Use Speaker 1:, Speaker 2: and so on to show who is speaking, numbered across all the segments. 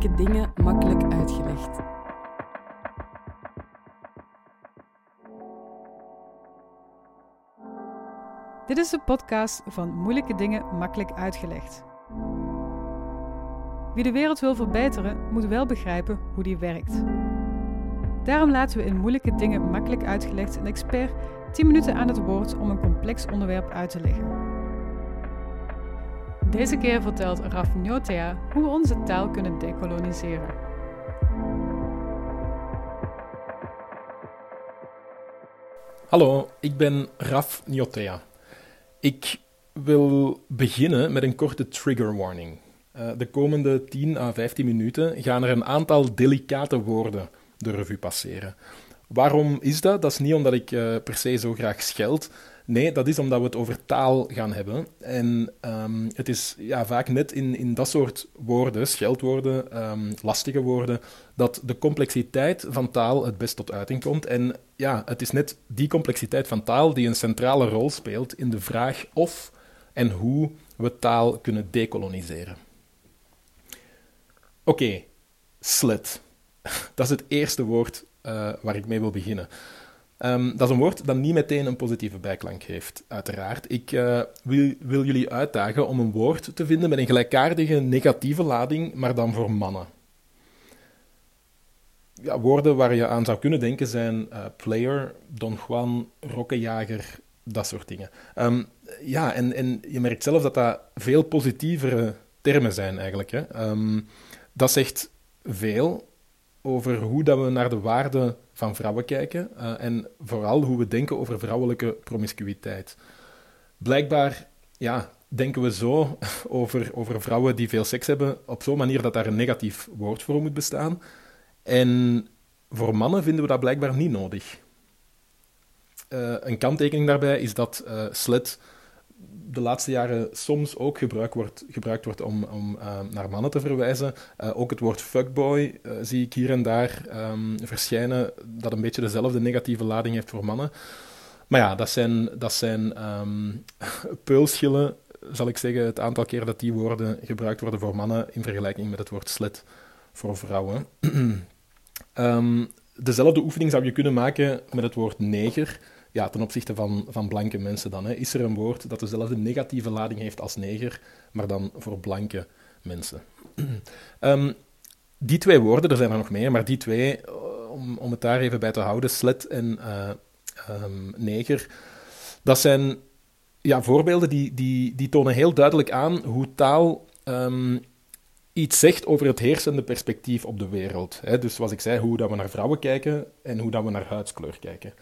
Speaker 1: Moeilijke dingen makkelijk uitgelegd. Dit is de podcast van Moeilijke dingen makkelijk uitgelegd. Wie de wereld wil verbeteren, moet wel begrijpen hoe die werkt. Daarom laten we in Moeilijke dingen makkelijk uitgelegd een expert 10 minuten aan het woord om een complex onderwerp uit te leggen. Deze keer vertelt Raf Njotea hoe we onze taal kunnen dekoloniseren.
Speaker 2: Hallo, ik ben Raf Njotea. Ik wil beginnen met een korte trigger warning. Uh, de komende 10 à 15 minuten gaan er een aantal delicate woorden de revue passeren. Waarom is dat? Dat is niet omdat ik uh, per se zo graag scheld, Nee, dat is omdat we het over taal gaan hebben. En um, het is ja, vaak net in, in dat soort woorden, scheldwoorden, um, lastige woorden, dat de complexiteit van taal het best tot uiting komt. En ja, het is net die complexiteit van taal die een centrale rol speelt in de vraag of en hoe we taal kunnen decoloniseren. Oké, okay, slit. Dat is het eerste woord uh, waar ik mee wil beginnen. Um, dat is een woord dat niet meteen een positieve bijklank heeft, uiteraard. Ik uh, wil, wil, jullie uitdagen om een woord te vinden met een gelijkaardige negatieve lading, maar dan voor mannen. Ja, woorden waar je aan zou kunnen denken zijn uh, player, Don Juan, rokkenjager, dat soort dingen. Um, ja, en, en je merkt zelf dat dat veel positievere termen zijn eigenlijk. Hè. Um, dat zegt veel over hoe dat we naar de waarde van vrouwen kijken uh, en vooral hoe we denken over vrouwelijke promiscuïteit. Blijkbaar ja, denken we zo over, over vrouwen die veel seks hebben op zo'n manier dat daar een negatief woord voor moet bestaan. En voor mannen vinden we dat blijkbaar niet nodig. Uh, een kanttekening daarbij is dat uh, slet de laatste jaren soms ook gebruikt wordt, gebruikt wordt om, om uh, naar mannen te verwijzen. Uh, ook het woord fuckboy uh, zie ik hier en daar um, verschijnen, dat een beetje dezelfde negatieve lading heeft voor mannen. Maar ja, dat zijn, dat zijn um, peulschillen, zal ik zeggen, het aantal keer dat die woorden gebruikt worden voor mannen in vergelijking met het woord slet voor vrouwen. um, dezelfde oefening zou je kunnen maken met het woord neger ja, ten opzichte van, van blanke mensen dan. Hè. Is er een woord dat dezelfde negatieve lading heeft als neger, maar dan voor blanke mensen? um, die twee woorden, er zijn er nog meer, maar die twee, eh, om, om het daar even bij te houden, slet en uh, um, neger, dat zijn ja, voorbeelden die, die, die tonen heel duidelijk aan hoe taal um, iets zegt over het heersende perspectief op de wereld. Hè. Dus zoals ik zei, hoe dat we naar vrouwen kijken en hoe dat we naar huidskleur kijken.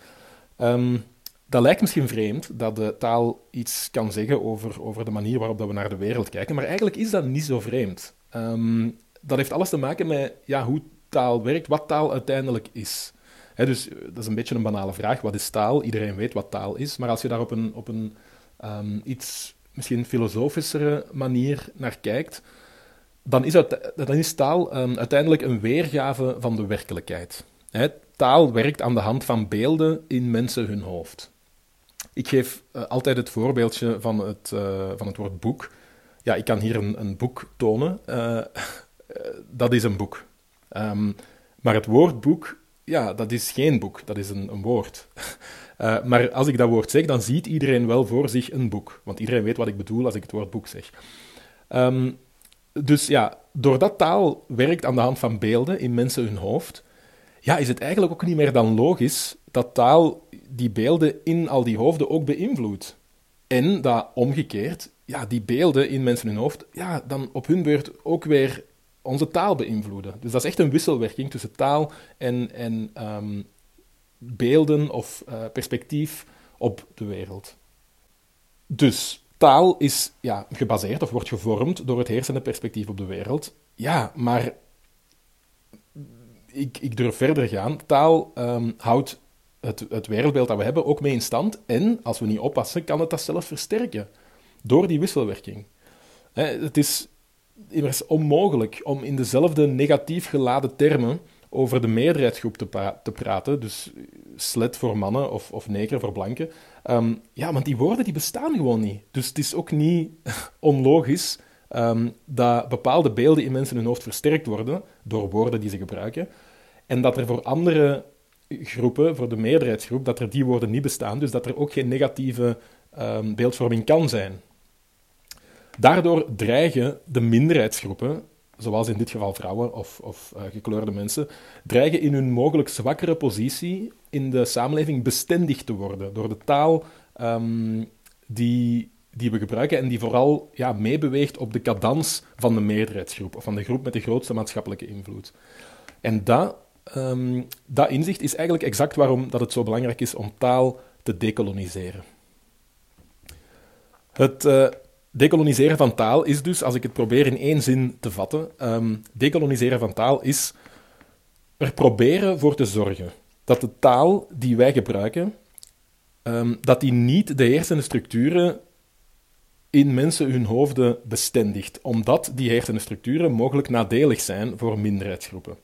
Speaker 2: Um, dat lijkt misschien vreemd dat de taal iets kan zeggen over, over de manier waarop dat we naar de wereld kijken, maar eigenlijk is dat niet zo vreemd. Um, dat heeft alles te maken met ja, hoe taal werkt, wat taal uiteindelijk is. dus dat is een beetje een banale vraag. Wat is taal? Iedereen weet wat taal is. Maar als je daar op een, op een um, iets misschien filosofischere manier naar kijkt, dan is, dan is taal uiteindelijk een weergave van de werkelijkheid. He, taal werkt aan de hand van beelden in mensen hun hoofd. Ik geef uh, altijd het voorbeeldje van het, uh, van het woord boek. Ja, ik kan hier een, een boek tonen. Uh, dat is een boek. Um, maar het woord boek, ja, dat is geen boek, dat is een, een woord. maar als ik dat woord zeg, dan ziet iedereen wel voor zich een boek. Want iedereen weet wat ik bedoel als ik het woord boek zeg. Um, dus ja, doordat taal werkt aan de hand van beelden in mensen hun hoofd, ja, is het eigenlijk ook niet meer dan logisch dat taal die beelden in al die hoofden ook beïnvloedt. En dat omgekeerd, ja, die beelden in mensen hun hoofd, ja, dan op hun beurt ook weer onze taal beïnvloeden. Dus dat is echt een wisselwerking tussen taal en, en um, beelden of uh, perspectief op de wereld. Dus taal is ja, gebaseerd of wordt gevormd door het heersende perspectief op de wereld. Ja, maar ik, ik durf verder gaan. Taal um, houdt het, het wereldbeeld dat we hebben ook mee in stand. En als we niet oppassen, kan het dat zelfs versterken. Door die wisselwerking. het is immers onmogelijk om in dezelfde negatief geladen termen over de meerderheidsgroep te, te praten. Dus slet voor mannen of, of neger voor blanken. Um, ja, want die woorden die bestaan gewoon niet. Dus het is ook niet onlogisch ehm, dat bepaalde beelden in mensen hun hoofd versterkt worden door woorden die ze gebruiken. En dat er voor andere groepen, voor de meerderheidsgroep, dat er die woorden niet bestaan. Dus dat er ook geen negatieve um, beeldvorming kan zijn. Daardoor dreigen de minderheidsgroepen, zoals in dit geval vrouwen of, of uh, gekleurde mensen, dreigen in hun mogelijk zwakkere positie in de samenleving bestendig te worden door de taal um, die, die we gebruiken en die vooral ja, meebeweegt op de cadans van de meerderheidsgroep, of van de groep met de grootste maatschappelijke invloed. En dat, um, dat inzicht is eigenlijk exact waarom dat het zo belangrijk is om taal te decoloniseren. Het uh, decoloniseren van taal is dus, als ik het probeer in één zin te vatten, um, decoloniseren van taal is er proberen voor te zorgen dat de taal die wij gebruiken, um, dat die niet de heersende structuren in mensen hun hoofden bestendigt, omdat die heersende structuren mogelijk nadelig zijn voor minderheidsgroepen.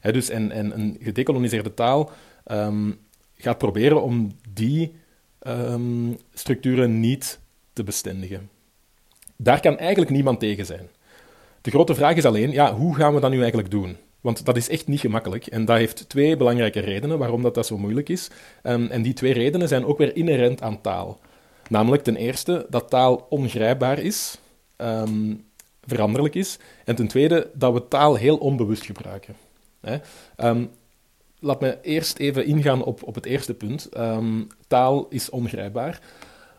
Speaker 2: He, dus en, en een gedecoloniseerde taal um, gaat proberen om die um, structuren niet te bestendigen. Daar kan eigenlijk niemand tegen zijn. De grote vraag is alleen, ja, hoe gaan we dat nu eigenlijk doen? Want dat is echt niet gemakkelijk. En dat heeft twee belangrijke redenen waarom dat, dat zo moeilijk is. Um, en die twee redenen zijn ook weer inherent aan taal. Namelijk ten eerste dat taal ongrijpbaar is, um, veranderlijk is. En ten tweede dat we taal heel onbewust gebruiken. Hè? Um, laat me eerst even ingaan op, op het eerste punt. taal is ongrijpbaar.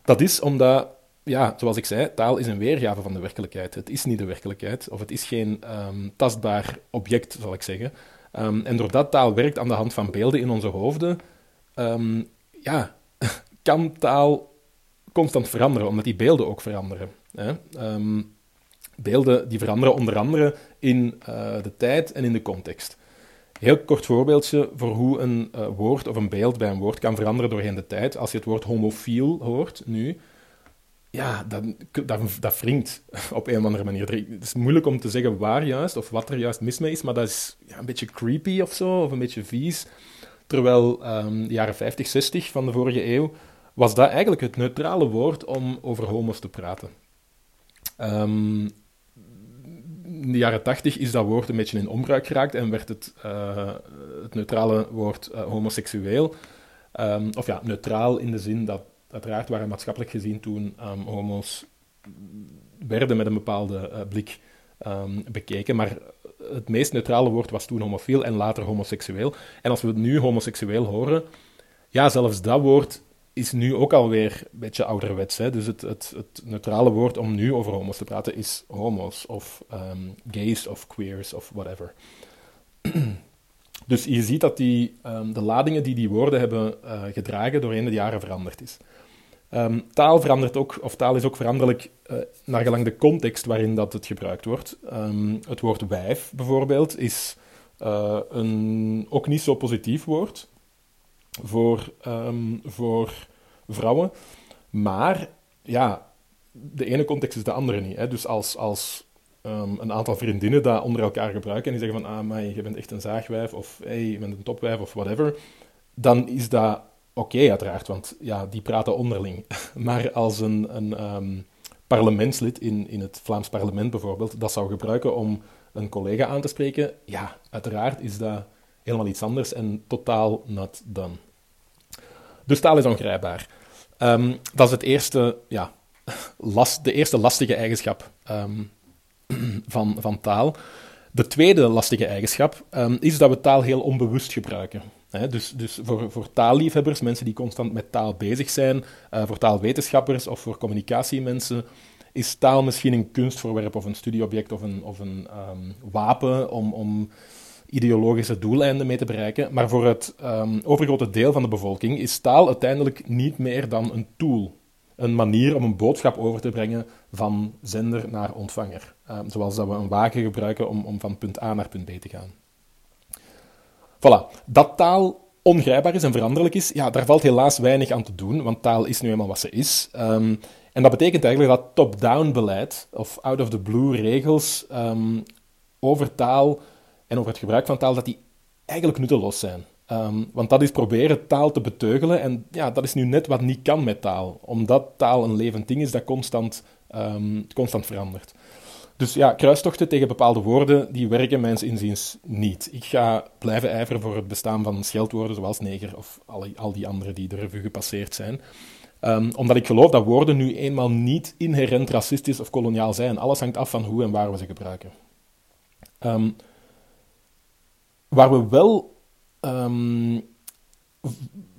Speaker 2: Dat is omdat ja, zoals ik zei, taal is een weergave van de werkelijkheid. Het is niet de werkelijkheid, of het is geen tastbaar object, zal ik zeggen. En doordat taal werkt aan de hand van beelden in onze hoofden, ja, kan taal constant veranderen, omdat die beelden ook veranderen. Hè? beelden die veranderen onder andere in uh, de tijd en in de context. Heel kort voorbeeldje voor hoe een uh, woord of een beeld bij een woord kan veranderen doorheen de tijd. Als je het woord homofiel hoort nu, ja, dat, dat, dat op een of andere manier. Het is moeilijk om te zeggen waar juist of wat er juist mis mee is, maar dat is ja, een beetje creepy of zo, of een beetje vies. Terwijl um, de jaren 50, 60 van de vorige eeuw was dat eigenlijk het neutrale woord om over homo's te praten. Um, in de jaren 80 is dat woord een beetje in onbruik geraakt en werd het, uh, het neutrale woord uh, homoseksueel. Um, of ja, neutraal in de zin dat uiteraard waren maatschappelijk gezien toen um, homo's werden met een bepaalde uh, blik um, bekeken, maar het meest neutrale woord was toen homofiel en later homoseksueel. En als we nu homoseksueel horen, ja, zelfs dat woord is nu ook alweer een beetje ouderwets. Hè? Dus het, het, het neutrale woord om nu over homo's te praten is homo's of um, gays of queers of whatever. dus je ziet dat die, um, de ladingen die die woorden hebben uh, gedragen doorheen de jaren veranderd is. Um, taal verandert ook, of taal is ook veranderlijk uh, naar gelang de context waarin dat het gebruikt wordt. Het woord wijf bijvoorbeeld is uh, een ook niet zo positief woord voor, um, voor vrouwen. Maar ja, de ene context is de andere niet. Hè. Dus als, als een aantal vriendinnen dat onder elkaar gebruiken en die zeggen van ah, maar je bent echt een zaagwijf of hey, je bent een topwijf of whatever, dan is dat oké, uiteraard, want ja, die praten onderling. Maar als een, een um, parlementslid in, in het Vlaams parlement bijvoorbeeld dat zou gebruiken om een collega aan te spreken, ja, uiteraard is dat helemaal iets anders en totaal not done. Dus taal is ongrijpbaar. Um, dat is het eerste, ja, last, de eerste lastige eigenschap um, van, van taal. De tweede lastige eigenschap is dat we taal heel onbewust gebruiken dus dus voor, voor taalliefhebbers, mensen die constant met taal bezig zijn, uh, voor taalwetenschappers of voor communicatiemensen, is taal misschien een kunstvoorwerp of een studieobject of een, of een wapen om, om ideologische doeleinden mee te bereiken. Maar voor het um, overgrote deel van de bevolking is taal uiteindelijk niet meer dan een tool. Een manier om een boodschap over te brengen van zender naar ontvanger. Um, zoals dat we een wagen gebruiken om, om van punt A naar punt B te gaan. Voilà. Dat taal ongrijpbaar is en veranderlijk is, ja, daar valt helaas weinig aan te doen, want taal is nu eenmaal wat ze is. Um, en dat betekent eigenlijk dat top-down beleid, of out-of-the-blue regels over taal en over het gebruik van taal, dat die eigenlijk nutteloos zijn. Um, want dat is proberen taal te beteugelen en ja, dat is nu net wat niet kan met taal, omdat taal een levend ding is dat constant, constant verandert. Dus ja, kruistochten tegen bepaalde woorden, die werken mijns inziens niet. Ik ga blijven ijveren voor het bestaan van scheldwoorden zoals neger of al, al die andere die de revue gepasseerd zijn. Ehm, omdat ik geloof dat woorden nu eenmaal niet inherent racistisch of koloniaal zijn. Alles hangt af van hoe en waar we ze gebruiken. Ehm, waar we wel ehm,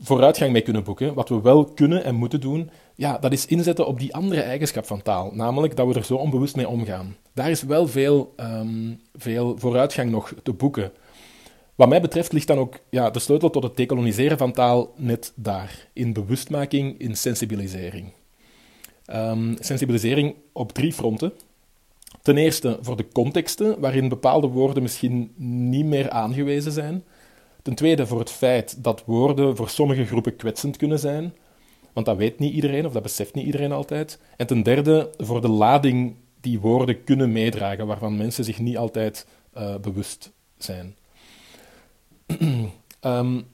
Speaker 2: vooruitgang mee kunnen boeken, wat we wel kunnen en moeten doen, ja, dat is inzetten op die andere eigenschap van taal, namelijk dat we er zo onbewust mee omgaan. Daar is wel veel, um, veel vooruitgang nog te boeken. Wat mij betreft ligt dan ook ja, de sleutel tot het decoloniseren van taal net daar, in bewustmaking, in sensibilisering. Um, sensibilisering op drie fronten. Ten eerste voor de contexten waarin bepaalde woorden misschien niet meer aangewezen zijn. Ten tweede voor het feit dat woorden voor sommige groepen kwetsend kunnen zijn, want dat weet niet iedereen of dat beseft niet iedereen altijd. En ten derde voor de lading die woorden kunnen meedragen, waarvan mensen zich niet altijd uh, bewust zijn. um,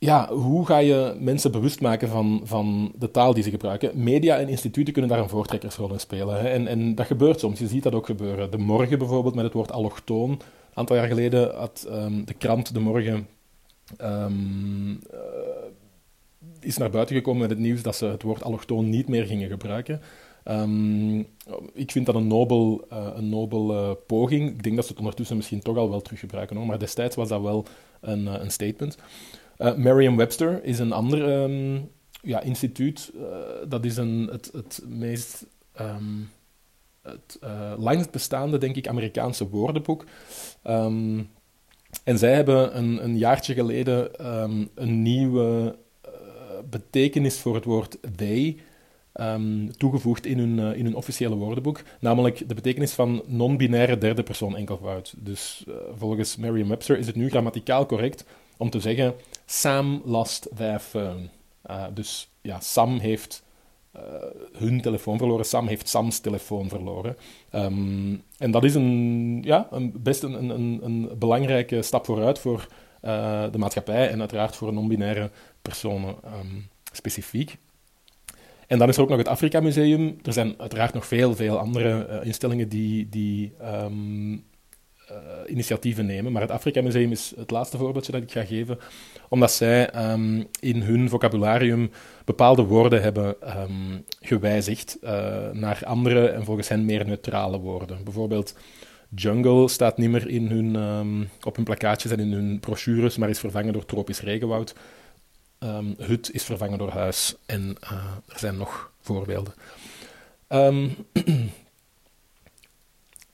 Speaker 2: ja, hoe ga je mensen bewust maken van, van de taal die ze gebruiken? Media en instituten kunnen daar een voortrekkersrol in spelen. Hè? En, en dat gebeurt soms, je ziet dat ook gebeuren. De Morgen bijvoorbeeld met het woord allochtoon. Een aantal jaar geleden had um, de krant De Morgen um, uh, is naar buiten gekomen met het nieuws dat ze het woord allochtoon niet meer gingen gebruiken. Um, ik vind dat een nobel, uh, een uh, poging. Ik denk dat ze het ondertussen misschien toch al wel teruggebruiken. Hoor. Maar destijds was dat wel een, een statement. Merriam-Webster is een ander um, ja, instituut. dat is een, het, het meest... Um, langst bestaande, denk ik, Amerikaanse woordenboek. en zij hebben een, een jaartje geleden een nieuwe betekenis voor het woord they toegevoegd in hun, uh, in hun officiële woordenboek, namelijk de betekenis van non-binaire derde persoon enkelvoud. Dus uh, volgens Merriam-Webster is het nu grammaticaal correct om te zeggen Sam lost their phone. Uh, dus ja, Sam heeft hun telefoon verloren, Sam heeft Sams telefoon verloren. Um, en dat is een, ja, een, best een, een, belangrijke stap vooruit voor de maatschappij en uiteraard voor non-binaire personen um, specifiek. En dan is er ook nog het Afrika Museum. Er zijn uiteraard nog veel, veel andere instellingen die, die um, uh, initiatieven nemen. Maar het Afrika Museum is het laatste voorbeeldje dat ik ga geven, omdat zij um, in hun vocabularium bepaalde woorden hebben um, gewijzigd uh, naar andere en volgens hen meer neutrale woorden. Bijvoorbeeld jungle staat niet meer in hun, op hun plakkaatjes en in hun brochures, maar is vervangen door tropisch regenwoud. Hut is vervangen door huis en uh, er zijn nog voorbeelden.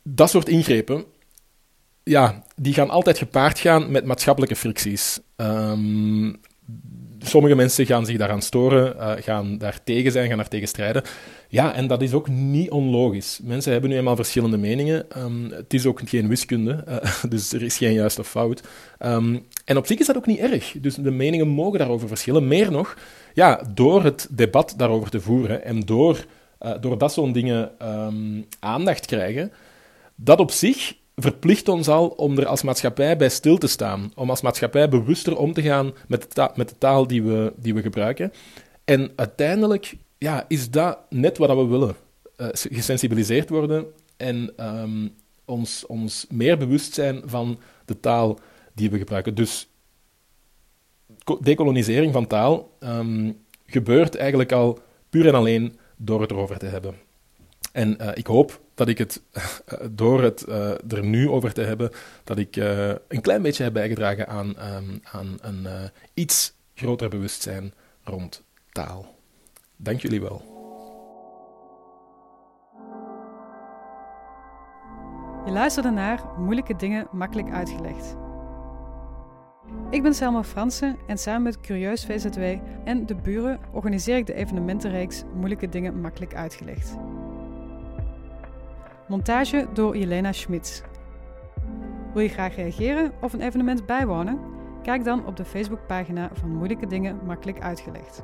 Speaker 2: Dat soort ingrepen, ja, die gaan altijd gepaard gaan met maatschappelijke fricties. Um, sommige mensen gaan zich daaraan storen, uh, gaan daar tegen zijn, gaan daar tegen strijden. Ja, en dat is ook niet onlogisch. Mensen hebben nu eenmaal verschillende meningen. Um, het is ook geen wiskunde, uh, dus er is geen juiste of fout. Um, en op zich is dat ook niet erg. Dus de meningen mogen daarover verschillen. Meer nog, ja, door het debat daarover te voeren en door, uh, doordat zo'n dingen um, aandacht krijgen, dat op zich verplicht ons al om er als maatschappij bij stil te staan. Om als maatschappij bewuster om te gaan met de, taal, met de taal die we, die we gebruiken. En uiteindelijk ja, is dat net wat we willen. Uh, gesensibiliseerd worden en um, ons, ons meer bewust zijn van de taal die we gebruiken. Dus decolonisering van taal um, gebeurt eigenlijk al puur en alleen door het erover te hebben. En uh, ik hoop dat ik het, door het uh, er nu over te hebben, dat ik uh, een klein beetje heb bijgedragen aan, um, aan een iets groter bewustzijn rond taal. Dank jullie wel.
Speaker 1: Je luisterde naar Moeilijke Dingen Makkelijk Uitgelegd. Ik ben Selma Fransen en samen met Curieus VZW en de buren organiseer ik de evenementenreeks Moeilijke Dingen Makkelijk Uitgelegd. Montage door Jelena Schmitz. Wil je graag reageren of een evenement bijwonen? Kijk dan op de Facebookpagina van Moeilijke Dingen Makkelijk Uitgelegd.